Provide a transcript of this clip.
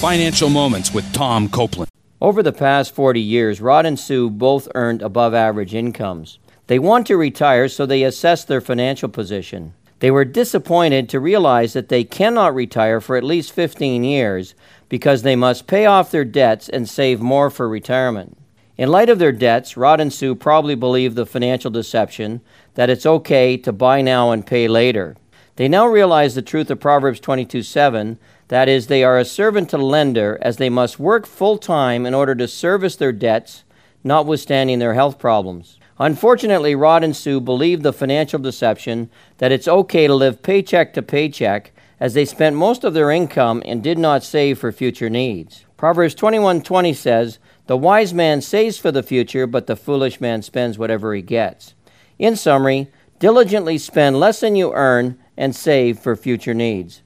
Financial Moments with Tom Copeland. Over the past 40 years, Rod and Sue both earned above average incomes. They want to retire, so they assess their financial position. They were disappointed to realize that they cannot retire for at least 15 years because they must pay off their debts and save more for retirement. In light of their debts, Rod and Sue probably believe the financial deception that it's okay to buy now and pay later. They now realize the truth of Proverbs 22 7, that is, they are a servant to lender, as they must work full time in order to service their debts, notwithstanding their health problems. Unfortunately, Rod and Sue believed the financial deception that it's okay to live paycheck to paycheck as they spent most of their income and did not save for future needs. Proverbs 21:20 says, "The wise man saves for the future, but the foolish man spends whatever he gets." In summary, diligently spend less than you earn and save for future needs.